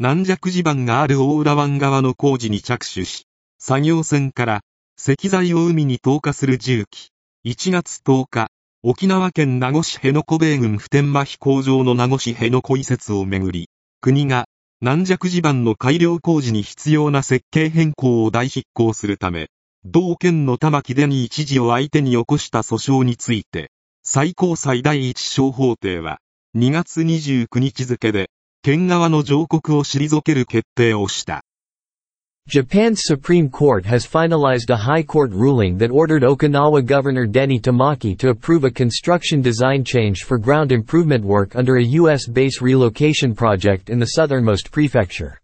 軟弱地盤がある大浦湾側の工事に着手し、作業船から石材を海に投下する重機。1月10日、沖縄県名護市辺野古米軍普天間飛行場の名護市辺野古移設をめぐり、国が軟弱地盤の改良工事に必要な設計変更を大執行するため、同県の玉城デニ一時を相手に起こした訴訟について、最高裁第一小法廷は、2月29日付で、県側の上告を退ける決定をした。Japan's Supreme Court has finalized a High Court ruling that ordered Okinawa Governor Denny Tamaki to approve a construction design change for ground improvement work under a U.S. base relocation project in the southernmost prefecture.